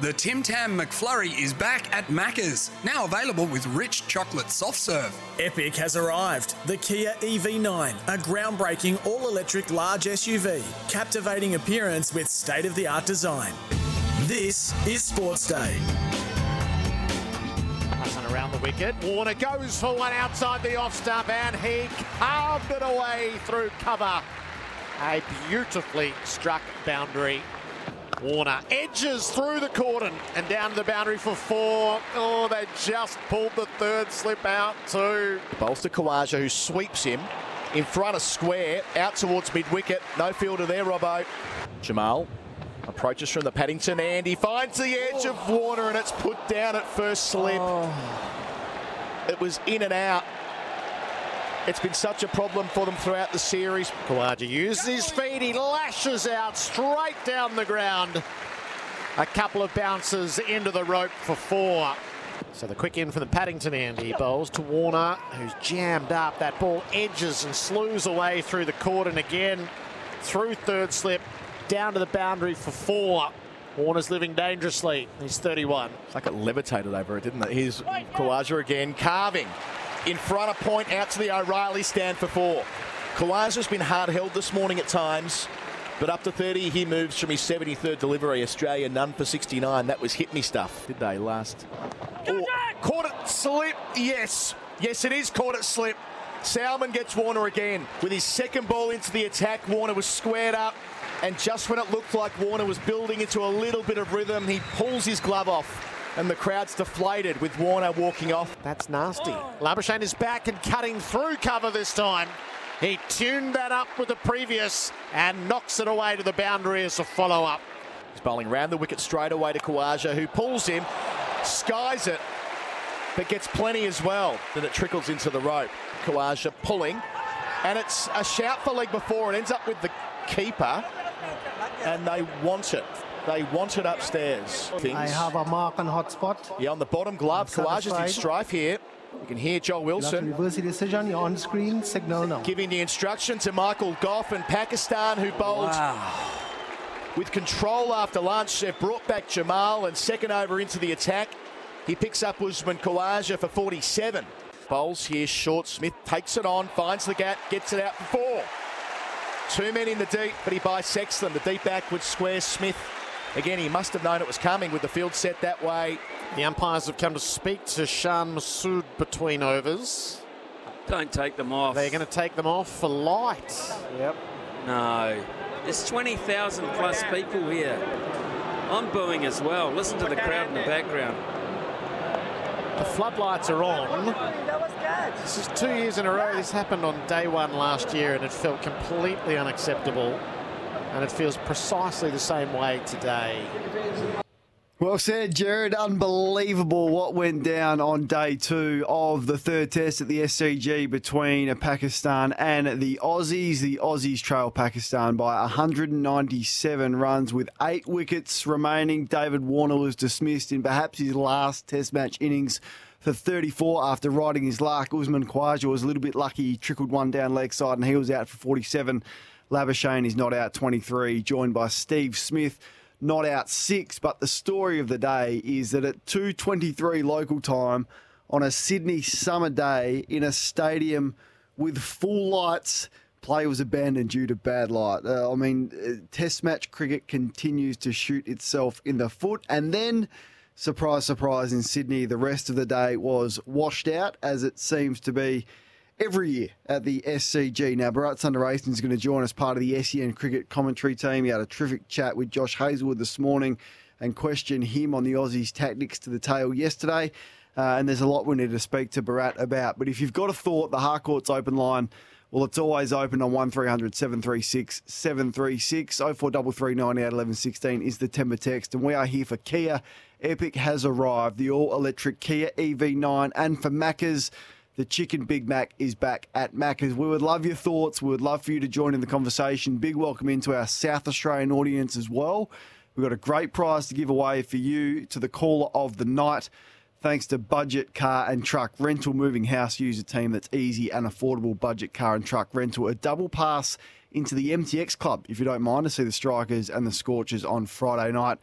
The Tim Tam McFlurry is back at Macca's, now available with rich chocolate soft serve. Epic has arrived. The Kia EV9, a groundbreaking all electric large SUV, captivating appearance with state of the art design. This is Sports Day. Passing around the wicket. Warner goes for one outside the off stump and he carved it away through cover. A beautifully struck boundary. Warner edges through the cordon and down to the boundary for four. Oh, they just pulled the third slip out too. Bolster Khawaja who sweeps him in front of square, out towards mid wicket. No fielder there, Robbo. Jamal approaches from the Paddington and he finds the edge of oh. Warner and it's put down at first slip. Oh. It was in and out. It's been such a problem for them throughout the series. Khawaja uses his feet, he lashes out straight down the ground. A couple of bounces into the rope for four. So the quick in from the Paddington end. He bowls to Warner, who's jammed up. That ball edges and slews away through the cordon again. Through third slip, down to the boundary for four. Warner's living dangerously. He's 31. It's like it levitated over it, didn't it? Here's Khawaja again, carving in front of point out to the O'Reilly stand for four. Khawaja's been hard held this morning at times, but up to 30 he moves from his 73rd delivery. Australia none for 69. That was hit me stuff, did they last? Oh, caught it slip. Yes, yes it is caught it slip. Salman gets Warner again with his second ball into the attack. Warner was squared up. And just when it looked like Warner was building into a little bit of rhythm, he pulls his glove off and the crowd's deflated with Warner walking off. That's nasty. Oh. Labuschagne is back and cutting through cover this time. He tuned that up with the previous and knocks it away to the boundary as a follow up. He's bowling round the wicket straight away to Khawaja, who pulls him, skies it, but gets plenty as well. Then it trickles into the rope. Khawaja pulling, and it's a shout for leg before. and ends up with the keeper, and they want it. They want it upstairs. Things. I have a mark on hotspot. Yeah, on the bottom glove. Khawaja's in strife here. You can hear Joel Wilson. Reverse the decision. You're on screen. Signal now. Giving the instruction to Michael Gough and Pakistan, who bowled wow. with control after lunch. They've brought back Jamal and second over into the attack. He picks up Usman Khawaja for 47. Bowls here short. Smith takes it on, finds the gap, gets it out for four. Two men in the deep, but he bisects them. The deep backward square. Smith Again, he must have known it was coming with the field set that way. The umpires have come to speak to Shan Masood between overs. Don't take them off. They're going to take them off for light. Yep. No. There's 20,000 plus people here. I'm booing as well. Listen to the crowd in the background. The floodlights are on. This is two years in a row. This happened on day one last year and it felt completely unacceptable and it feels precisely the same way today. Well said, Gerard. Unbelievable what went down on day two of the third test at the SCG between Pakistan and the Aussies. The Aussies trail Pakistan by 197 runs with eight wickets remaining. David Warner was dismissed in perhaps his last test match innings for 34 after riding his luck. Usman Khawaja was a little bit lucky. He trickled one down leg side and he was out for 47. Labuschagne is not out 23, joined by Steve Smith, not out six. But the story of the day is that at 2:23 local time on a Sydney summer day in a stadium with full lights. Play was abandoned due to bad light. Uh, I mean, uh, Test match cricket continues to shoot itself in the foot. And then, surprise, surprise, in Sydney, the rest of the day was washed out, as it seems to be every year at the SCG. Now, Bharat Sundaresan is going to join us part of the SEN cricket commentary team. He had a terrific chat with Josh Hazlewood this morning and questioned him on the Aussies' tactics to the tail yesterday. Uh, and there's a lot we need to speak to Bharat about. But if you've got a thought, the Harcourt's open line, well, it's always open on 1300 736 736. 0433 98 16 is the Timber text. And we are here for Kia. Epic has arrived, the all electric Kia EV9, and for Macca's. The Chicken Big Mac is back at Macca's. We would love your thoughts. We would love for you to join in the conversation. Big welcome into our South Australian audience as well. We've got a great prize to give away for you to the caller of the night. Thanks to Budget Car and Truck Rental Moving House user team that's easy and affordable budget car and truck rental. A double pass into the MTX Club, if you don't mind, to see the Strikers and the Scorchers on Friday night.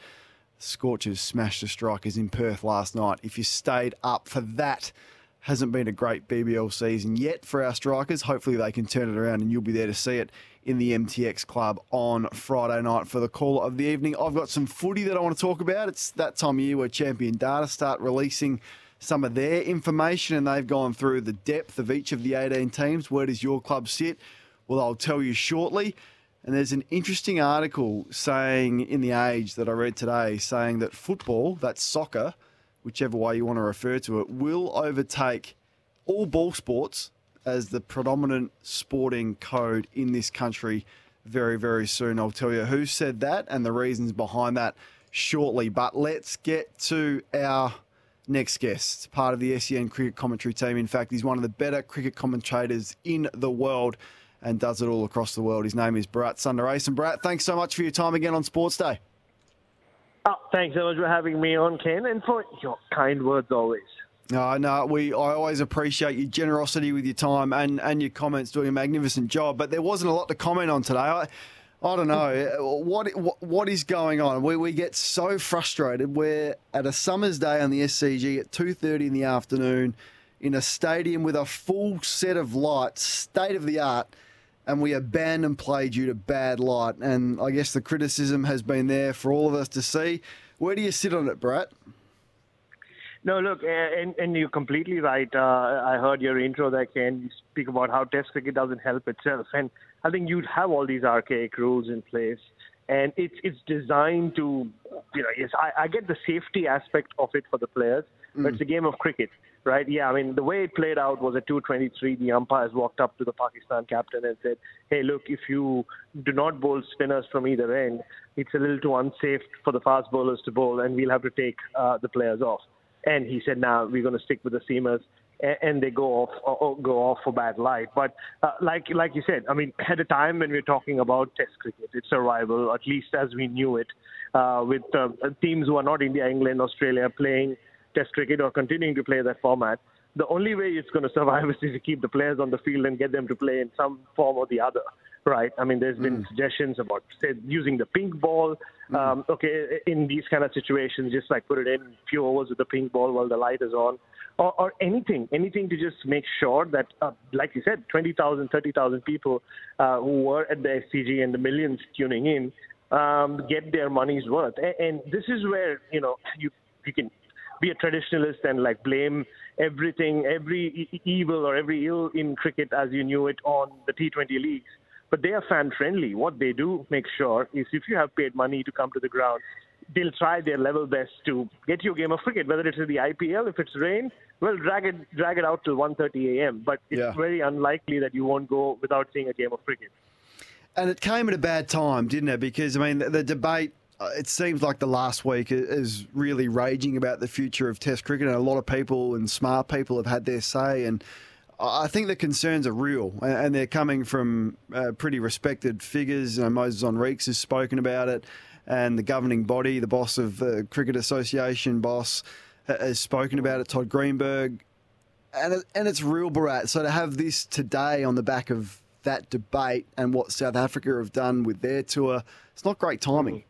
Scorchers smashed the Strikers in Perth last night. If you stayed up for that, hasn't been a great BBL season yet for our strikers. Hopefully they can turn it around and you'll be there to see it in the MTX Club on Friday night for the call of the evening. I've got some footy that I want to talk about. It's that time of year where Champion Data start releasing some of their information and they've gone through the depth of each of the 18 teams. Where does your club sit? Well, I'll tell you shortly. And there's an interesting article saying in the Age that I read today saying that football, that's soccer, whichever way you want to refer to it, will overtake all ball sports as the predominant sporting code in this country very, very soon. I'll tell you who said that and the reasons behind that shortly. But let's get to our next guest, part of the SEN cricket commentary team. In fact, he's one of the better cricket commentators in the world and does it all across the world. His name is Bharat Sundaresan. Bharat, thanks so much for your time again on Sports Day. Oh, thanks so much for having me on, Ken, and for your kind words always. No, no, we I always appreciate your generosity with your time and, and your comments, doing a magnificent job. But there wasn't a lot to comment on today. I, I don't know what, what what is going on. We we get so frustrated. We're at a summer's day on the SCG at two thirty in the afternoon, in a stadium with a full set of lights, state of the art, and we abandon play due to bad light. And I guess the criticism has been there for all of us to see. Where do you sit on it, Bharat? No, look, and, and you're completely right. Uh, I heard your intro there, Ken. You speak about how Test cricket doesn't help itself, and I think you'd have all these archaic rules in place, and it's it's designed to, you know, yes, I, I get the safety aspect of it for the players, mm. but it's a game of cricket, right? Yeah, I mean the way it played out was at 2:23. The umpires walked up to the Pakistan captain and said, "Hey, look, if you do not bowl spinners from either end, it's a little too unsafe for the fast bowlers to bowl, and we'll have to take uh, the players off." And he said, "Now we're going to stick with the seamers." and they go off or go off for bad light. But uh, like like you said, I mean, at a time when we're talking about Test cricket, it's survival, at least as we knew it, uh, with uh, teams who are not India, England, Australia playing Test cricket or continuing to play that format. The only way it's going to survive is to keep the players on the field and get them to play in some form or the other right? I mean, there's been mm. suggestions about say, using the pink ball. Mm. Um, okay, in these kind of situations, just like put it in few overs with the pink ball while the light is on, or, or anything, anything to just make sure that, uh, like you said, 20,000, 30,000 people uh, who were at the SCG and the millions tuning in um, get their money's worth. And, and this is where you know you you can be a traditionalist and like blame everything, every evil or every ill in cricket as you knew it on the T20 leagues but they are fan friendly. What they do make sure is if you have paid money to come to the ground, they'll try their level best to get you a game of cricket, whether it's in the IPL, if it's rain, well, drag it drag it out till 1:30 a.m. But it's yeah. very unlikely that you won't go without seeing a game of cricket. And it came at a bad time, didn't it? Because I mean, the, the debate. Uh, it seems like the last week is really raging about the future of Test cricket, and a lot of people and smart people have had their say. And I think the concerns are real, and they're coming from uh, pretty respected figures. You know, Moises Henriques has spoken about it, and the governing body, the boss of the Cricket Association, boss, has spoken about it. Todd Greenberg, and and it's real, Bharat. So to have this today on the back of that debate and what South Africa have done with their tour, it's not great timing.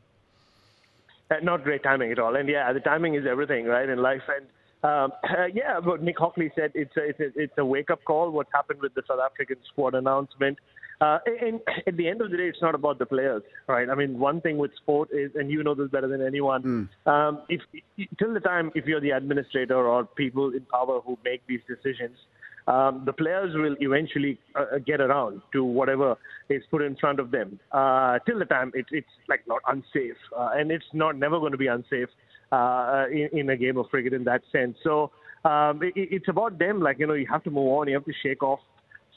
Uh, not great timing at all. And yeah, the timing is everything, right, in life. And um, uh, yeah, but Nick Hockley said it's a, it's a, it's a wake up call. What happened with the South African squad announcement? Uh, and at the end of the day, it's not about the players, right? I mean, one thing with sport is, and you know this better than anyone. Mm. Um, if till the time, if you're the administrator or people in power who make these decisions, um, the players will eventually uh, get around to whatever is put in front of them. Uh, till the time, it, it's like not unsafe, uh, and it's not never going to be unsafe uh, in, in, a game of cricket in that sense. So um, it, it's about them. Like you know, you have to move on. You have to shake off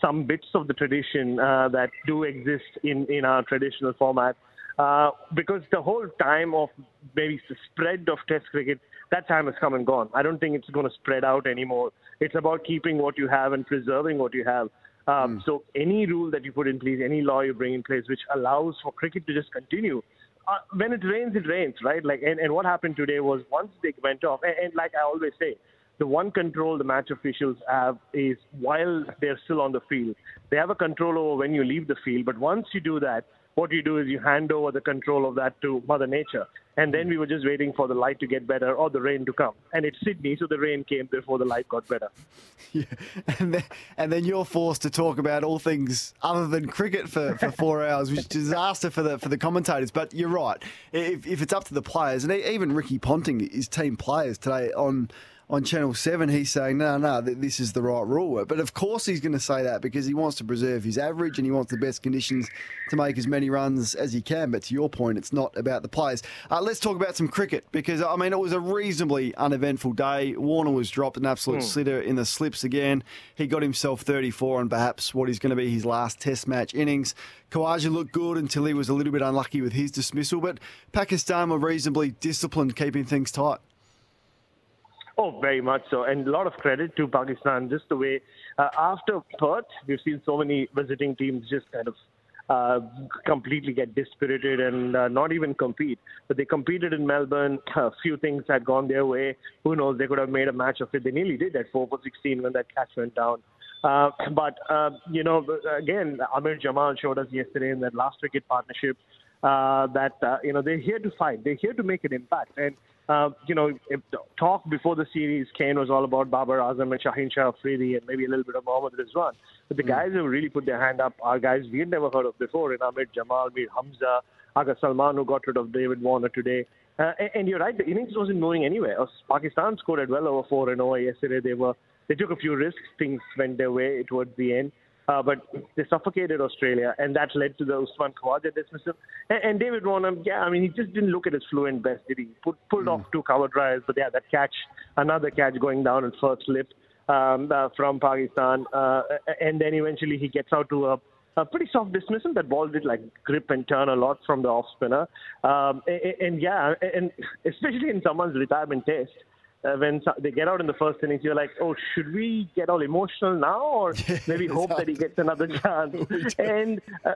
some bits of the tradition uh, that do exist in in our traditional format. Uh, because the whole time of maybe the spread of Test cricket, that time has come and gone. I don't think it's going to spread out anymore. It's about keeping what you have and preserving what you have. Um, mm. So any rule that you put in place, any law you bring in place, which allows for cricket to just continue, uh, when it rains, it rains, right? Like, and, and what happened today was once they went off, and, and like I always say, the one control the match officials have is while they're still on the field, they have a control over when you leave the field. But once you do that, what you do is you hand over the control of that to Mother Nature. And then hmm. we were just waiting for the light to get better or the rain to come. And it's Sydney, so the rain came before the light got better. Yeah. And then, and then you're forced to talk about all things other than cricket for, for four hours, which is disaster for the for the commentators. But you're right. If, if it's up to the players, and even Ricky Ponting is team players today on on Channel 7, he's saying, no, no, this is the right rule. But of course he's going to say that because he wants to preserve his average and he wants the best conditions to make as many runs as he can. But to your point, it's not about the players. Uh, let's talk about some cricket because, I mean, it was a reasonably uneventful day. Warner was dropped an absolute mm. slitter in the slips again. He got himself 34 and perhaps what is going to be his last Test match innings. Khawaja looked good until he was a little bit unlucky with his dismissal, but Pakistan were reasonably disciplined, keeping things tight. Oh, very much so. And a lot of credit to Pakistan, just the way uh, after Perth, we've seen so many visiting teams just kind of uh, completely get dispirited and uh, not even compete. But they competed in Melbourne. A few things had gone their way. Who knows? They could have made a match of it. They nearly did at 4 for 16 when that catch went down. Uh, but, uh, you know, again, Amir Jamal showed us yesterday in that last wicket partnership uh, that, uh, you know, they're here to fight. They're here to make an impact. And uh, you know, talk before the series, Kane was all about Babar Azam and Shaheen Shah Afridi and maybe a little bit of Mohammad Rizwan. But the mm. guys who really put their hand up are guys we had never heard of before in Ahmed Jamal, Mir Hamza, Agha Salman, who got rid of David Warner today. Uh, and, and, you're right, the innings wasn't going anywhere. Pakistan scored well over 4 and 0 yesterday. They were they took a few risks. Things went their way towards the end. Uh, but they suffocated Australia, and that led to the Usman Khawaja dismissal. And, and David Warner, yeah, I mean, he just didn't look at his fluent best, did he? Put, pulled mm. off two cover drives, but yeah, that catch, another catch going down in first slip um, uh, from Pakistan, uh, and then eventually he gets out to a, a pretty soft dismissal. That ball did like grip and turn a lot from the off spinner, um, and, and yeah, and especially in someone's retirement test uh, when they get out in the first innings, you're like, oh, should we get all emotional now, or maybe hope that he gets another chance? and uh,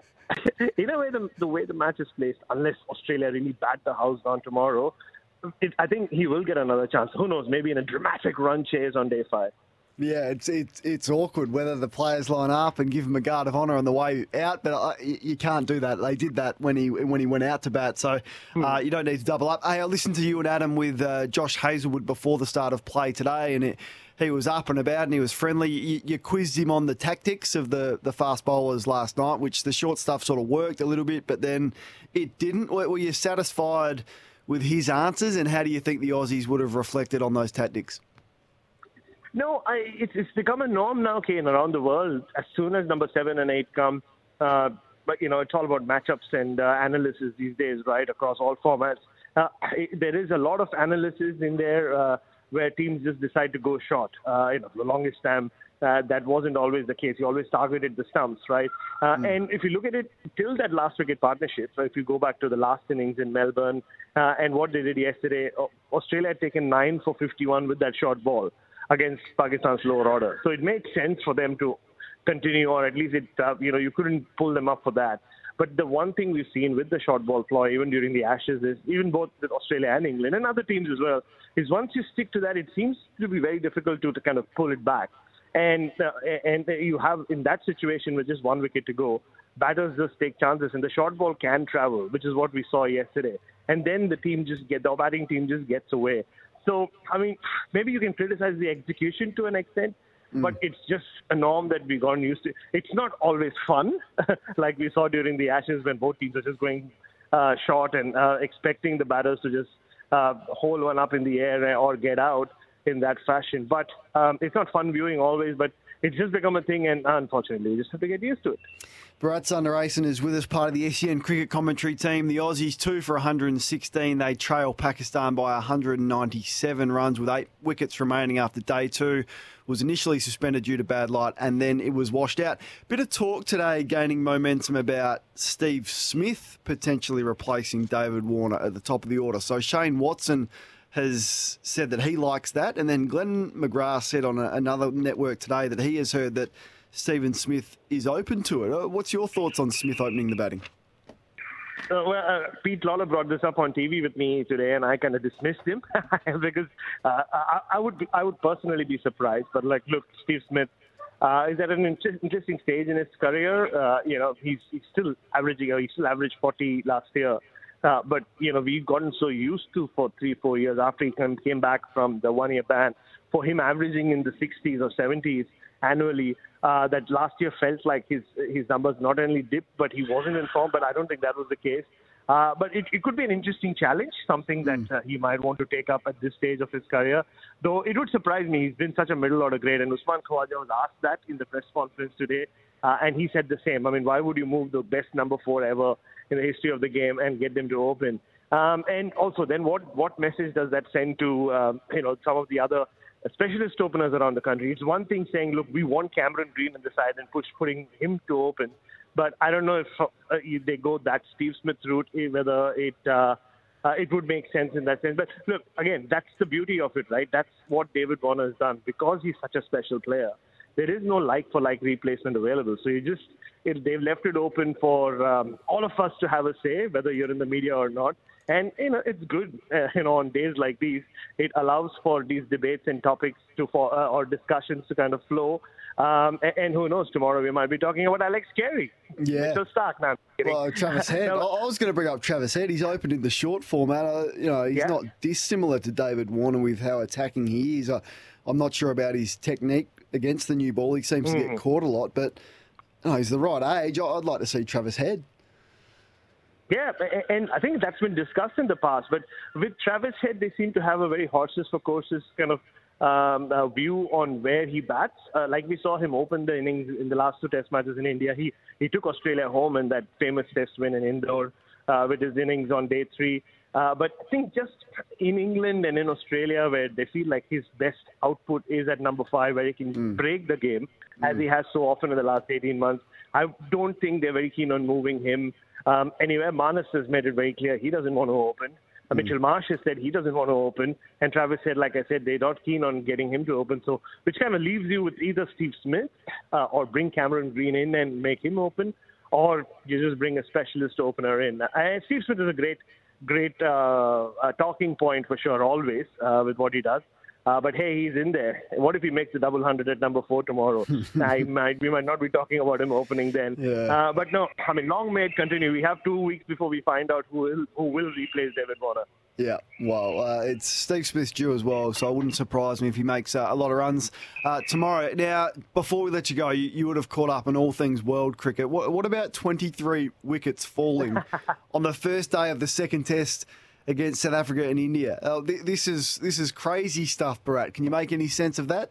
in a way, the, the way the match is placed, unless Australia really bat the house down tomorrow, it, I think he will get another chance. Who knows? Maybe in a dramatic run chase on day five. Yeah, it's it's it's awkward whether the players line up and give him a guard of honour on the way out, but uh, you can't do that. They did that when he when he went out to bat, so hmm. uh, you don't need to double up. Hey, I listened to you and Adam with uh, Josh Hazlewood before the start of play today, and it, he was up and about and he was friendly. You, you, quizzed him on the tactics of the the fast bowlers last night, which the short stuff sort of worked a little bit, but then it didn't. Were you satisfied with his answers, and how do you think the Aussies would have reflected on those tactics? No, I, it's, it's become a norm now, Kane, around the world. As soon as number seven and eight come, uh, but you know, it's all about matchups and uh, analysis these days, right, across all formats. Uh, there is a lot of analysis in there uh, where teams just decide to go short. Uh, you know, the longest time uh, that wasn't always the case. You always targeted the stumps, right? Uh, mm. And if you look at it till that last wicket partnership, so if you go back to the last innings in Melbourne uh, and what they did yesterday, Australia had taken nine for 51 with that short ball against Pakistan's lower order. So it made sense for them to continue, or at least it, uh, you know, you couldn't pull them up for that. But the one thing we've seen with the short ball ploy, even during the Ashes, is even both with Australia and England and other teams as well, is once you stick to that, it seems to be very difficult to, to kind of pull it back. And uh, and you have in that situation with just one wicket to go, batters just take chances, and the short ball can travel, which is what we saw yesterday. And then the team just get the batting team just gets away. So, I mean, maybe you can criticize the execution to an extent, mm. but it's just a norm that we've gotten used to. It's not always fun, like we saw during the Ashes when both teams are just going uh, short and uh, expecting the batters to just uh, hold one up in the air or get out in that fashion. But um, it's not fun viewing always, but it's just become a thing, and unfortunately, you just have to get used to it. Bharat Sundaresan is with us, part of the SEN cricket commentary team. The Aussies two for 116. They trail Pakistan by 197 runs with eight wickets remaining after day two. Was initially suspended due to bad light and then it was washed out. Bit of talk today gaining momentum about Steve Smith potentially replacing David Warner at the top of the order. So Shane Watson has said that he likes that. And then Glenn McGrath said on a, another network today that he has heard that Steven Smith is open to it. Uh, what's your thoughts on Smith opening the batting? Uh, well, uh, Pete Lalor brought this up on TV with me today, and I kind of dismissed him because uh, I, I, would I would personally be surprised. But like, look, Steve Smith uh, is at an inter- interesting stage in his career. Uh, you know, he's, he's still averaging. He still averaged 40 last year. Uh, but you know we've gotten so used to for three four years after he came back from the one year ban for him averaging in the 60s or 70s annually uh, that last year felt like his his numbers not only dipped but he wasn't in form. But I don't think that was the case. Uh, but it, it could be an interesting challenge, something that uh, he might want to take up at this stage of his career. Though it would surprise me, he's been such a middle order grade, and Usman Khawaja was asked that in the press conference today, uh, and he said the same. I mean, why would you move the best number four ever in the history of the game and get them to open? Um, and also, then what what message does that send to um, you know some of the other specialist openers around the country? It's one thing saying, look, we want Cameron Green in the side and push putting him to open. But I don't know if, uh, if they go that Steve Smith route, eh, whether it uh, uh, it would make sense in that sense. But look, again, that's the beauty of it, right? That's what David Warner has done because he's such a special player. There is no like for like replacement available. So you just it, they've left it open for um, all of us to have a say, whether you're in the media or not. And you know it's good, uh, you know, on days like these, it allows for these debates and topics to for uh, or discussions to kind of flow. Um, and, and, who knows, tomorrow we might be talking about Alex Carey. Yeah. Mitchell Starc. now. well, Travis Head. no, I was going to bring up Travis Head. He's opened in the short format. Uh, you know, he's yeah. not dissimilar to David Warner with how attacking he is. Uh, I'm not sure about his technique against the new ball. He seems mm. to get mm. caught a lot, but you know, he's the right age. I'd like to see Travis Head. Yeah, and I think that's been discussed in the past. But with Travis Head, they seem to have a very horses for courses kind of um, uh, view on where he bats. Uh, like we saw him open the innings in the last two Test matches in India. He he took Australia home in that famous Test win in Indore uh, with his innings on day three. Uh, but I think just in England and in Australia, where they feel like his best output is at number five, where he can mm. break the game, mm. as he has so often in the last 18 months, I don't think they're very keen on moving him um, anywhere. Marnus has made it very clear he doesn't want to open. Uh, Mitchell Marsh has said he doesn't want to open, and Travis said, like I said, they're not keen on getting him to open. So, which kind of leaves you with either Steve Smith uh, or bring Cameron Green in and make him open, or you just bring a specialist opener in. And Steve Smith is a great, great uh, talking point for sure, always uh, with what he does. Uh, but hey, he's in there. What if he makes the double hundred at number four tomorrow? I might, we might not be talking about him opening then. Yeah. Uh, but no, I mean, long may it continue. We have two weeks before we find out who will, who will replace David Warner. Yeah, well, uh, it's Steve Smith's due as well, so it wouldn't surprise me if he makes uh, a lot of runs uh, tomorrow. Now, before we let you go, you, you, would have caught up on all things world cricket. What, what about 23 wickets falling on the first day of the second test? Against South Africa and India. Uh, th- this is this is crazy stuff, Bharat. Can you make any sense of that?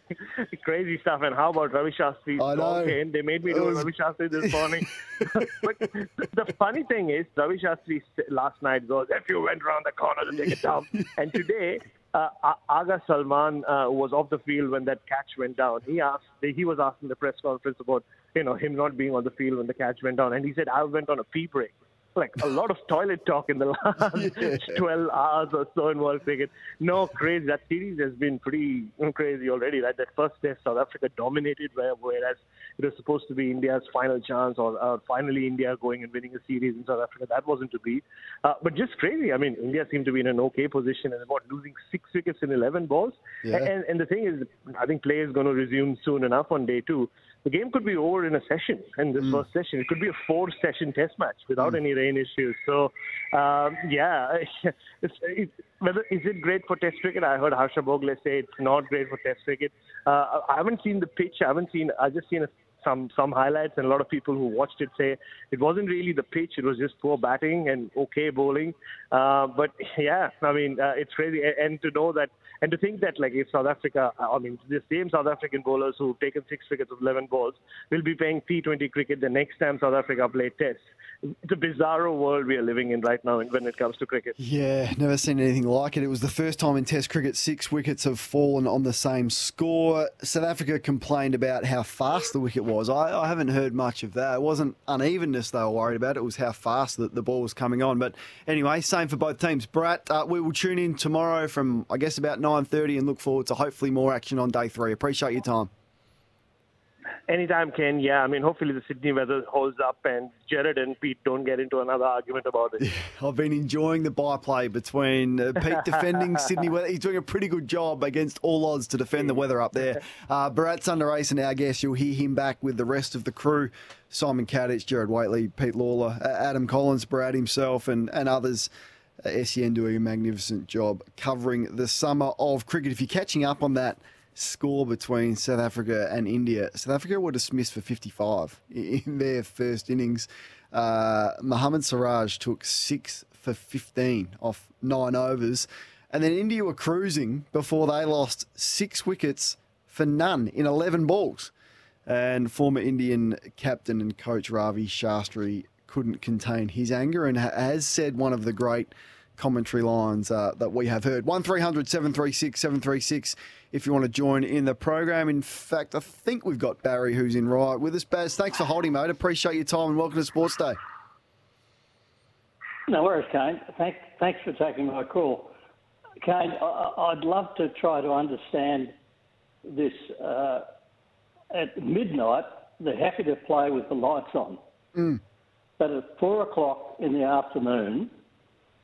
crazy stuff. And how about Ravi Shastri? I know. They made me do was... Ravi Shastri this morning. but the funny thing is, Ravi Shastri last night goes, if you went around the corner to take it down. and today, uh, Agha Salman uh, was off the field when that catch went down. He asked, he was asked in the press conference about, you know, him not being on the field when the catch went down, and he said, "I went on a pee break." Like a lot of toilet talk in the last yeah. 12 hours or so in World Cricket. No, crazy. That series has been pretty crazy already. Right? That first test, South Africa dominated, whereas it was supposed to be India's final chance or uh, finally India going and winning a series in South Africa. That wasn't to be. Uh, but just crazy. I mean, India seemed to be in an okay position and about losing six wickets in 11 balls. Yeah. And, and the thing is, I think play is going to resume soon enough on day two the game could be over in a session in this mm. first session. It could be a four session test match without mm. any rain issues. So, um, yeah, it's, it's, whether is it great for Test cricket? I heard Harsha Bhogle say it's not great for Test cricket. Uh, I haven't seen the pitch. I haven't seen. I just seen a some some highlights, and a lot of people who watched it say it wasn't really the pitch; it was just poor batting and okay bowling. Uh, but yeah, I mean, uh, it's crazy, and to know that, and to think that, like, if South Africa, I mean, the same South African bowlers who've taken six wickets of 11 balls will be playing T20 cricket the next time South Africa play Tests it's a bizarro world we are living in right now when it comes to cricket. Yeah, never seen anything like it. It was the first time in Test cricket six wickets have fallen on the same score. South Africa complained about how fast the wicket was. I, I haven't heard much of that. It wasn't unevenness they were worried about. It was how fast the, the ball was coming on. But anyway, same for both teams. Bharat, uh, we will tune in tomorrow from I guess about nine thirty and look forward to hopefully more action on day three. Appreciate your time. Anytime, Ken. Yeah, I mean, hopefully the Sydney weather holds up and Gerard and Pete don't get into another argument about it. I've been enjoying the byplay between uh, Pete defending Sydney weather. He's doing a pretty good job against all odds to defend the weather up there. Uh, Bharat Sundaresan, our guest, you'll hear him back with the rest of the crew. Simon Katich, Gerard Whateley, Pete Lalor, Adam Collins, Brad himself, and, and others. SEN doing a magnificent job covering the summer of cricket. If you're catching up on that, score between South Africa and India. South Africa were dismissed for 55 in their first innings. Uh, Mohammad Siraj took six for 15 off nine overs. And then India were cruising before they lost six wickets for none in 11 balls. And former Indian captain and coach Ravi Shastri couldn't contain his anger and has said one of the great commentary lines uh, that we have heard. 1300 736 736 if you want to join in the program. In fact, I think we've got Barry who's in right with us. Baz, thanks for holding, mate. Appreciate your time and welcome to Sports Day. No worries, Kane. Thank, thanks for taking my call. Kane, I, would love to try to understand this. Uh, at midnight, they're happy to play with the lights on. Mm. But at four o'clock in the afternoon,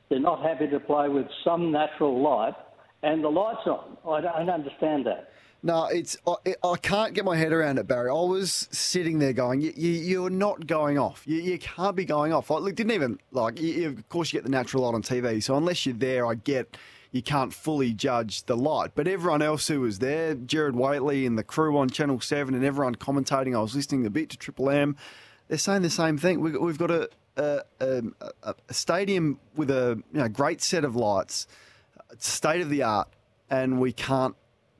they're not happy to play with some natural light and the lights on. I don't understand that. No, it's I, I, can't get my head around it, Barry. I was sitting there going, you, you, are not going off. You, you, can't be going off. Like, didn't even like. You, of course, you get the natural light on TV. So unless you're there, I get you can't fully judge the light. But everyone else who was there, Gerard Whateley and the crew on Channel Seven, and everyone commentating, I was listening a bit to Triple M. They're saying the same thing. We, we've got a, a, a, a stadium with a you know, great set of lights state of the art, and we can't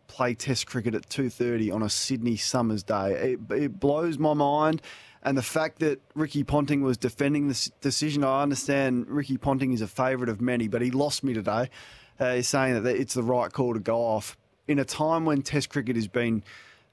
play Test cricket at two thirty on a Sydney summer's day. It, it, blows my mind. And the fact that Ricky Ponting was defending this decision, I understand Ricky Ponting is a favourite of many, but he lost me today. Uh, he's saying that it's the right call to go off in a time when Test cricket has been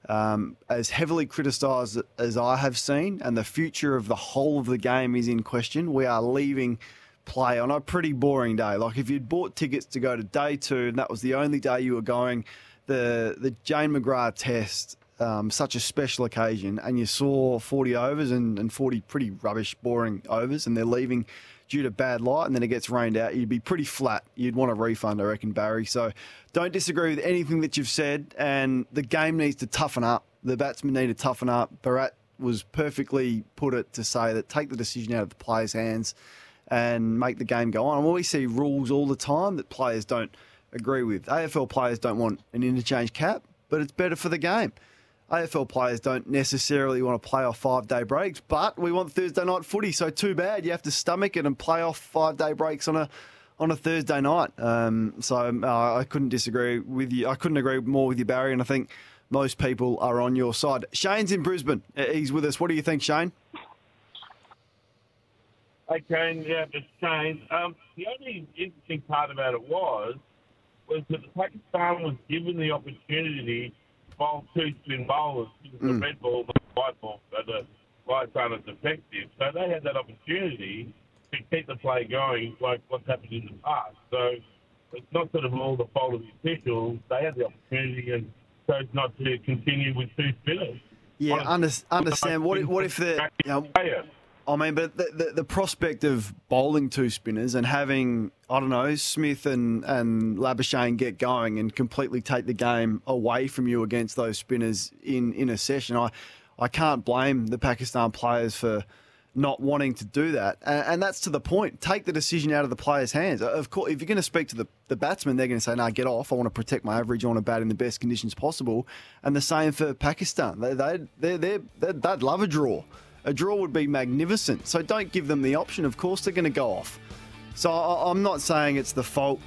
um, as heavily criticised as I have seen, and the future of the whole of the game is in question. We are leaving play on a pretty boring day. Like if you'd bought tickets to go to day two and that was the only day you were going, the the Jane McGrath test, um, such a special occasion, and you saw 40 overs and, and 40 pretty rubbish, boring overs, and they're leaving due to bad light, and then it gets rained out, you'd be pretty flat. You'd want a refund, I reckon, Barry. So don't disagree with anything that you've said, and the game needs to toughen up. The batsmen need to toughen up. Bharat was perfectly put it to say that take the decision out of the players' hands and make the game go on. And we see rules all the time that players don't agree with. AFL players don't want an interchange cap, but it's better for the game. AFL players don't necessarily want to play off five day breaks, but we want Thursday night footy. So too bad you have to stomach it and play off five day breaks on a on a Thursday night. Um, so uh, I couldn't disagree with you. I couldn't agree more with you, Barry. And I think most people are on your side. Shane's in Brisbane. He's with us. What do you think, Shane? Okay, yeah, it's changed. Um, the only interesting part about it was was that Pakistan was given the opportunity bowl two spin bowlers because mm. the red ball the white ball, so the lights aren't as effective. So they had that opportunity to keep the play going like what's happened in the past. So it's not sort of all the fault of the officials. They had the opportunity and chose not to continue with two spinners. Yeah, under, understand. What if, what if the you know, I mean, but the, the, the, prospect of bowling two spinners and having, I don't know, Smith and, and Labuschagne get going and completely take the game away from you against those spinners in, in a session, I, I can't blame the Pakistan players for not wanting to do that. And, and that's to the point. Take the decision out of the players' hands. Of course, if you're going to speak to the, the batsmen, they're going to say, no, get off. I want to protect my average. I want to bat in the best conditions possible. And the same for Pakistan. They, they, they, they, they'd love a draw. A draw would be magnificent. So don't give them the option. Of course, they're going to go off. So I'm not saying it's the fault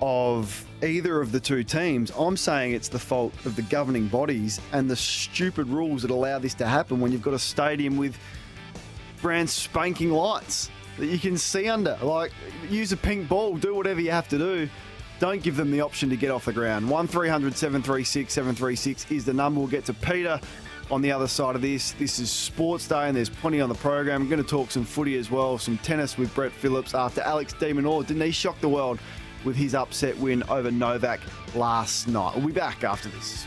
of either of the two teams. I'm saying it's the fault of the governing bodies and the stupid rules that allow this to happen when you've got a stadium with brand spanking lights that you can see under. Like, use a pink ball, do whatever you have to do. Don't give them the option to get off the ground. 1300 736 736 is the number. We'll get to Peter on the other side of this. This is Sports Day and there's plenty on the program. I'm going to talk some footy as well, some tennis with Brett Phillips after Alex de Minaur. Didn't he shock the world with his upset win over Novak last night? We'll be back after this.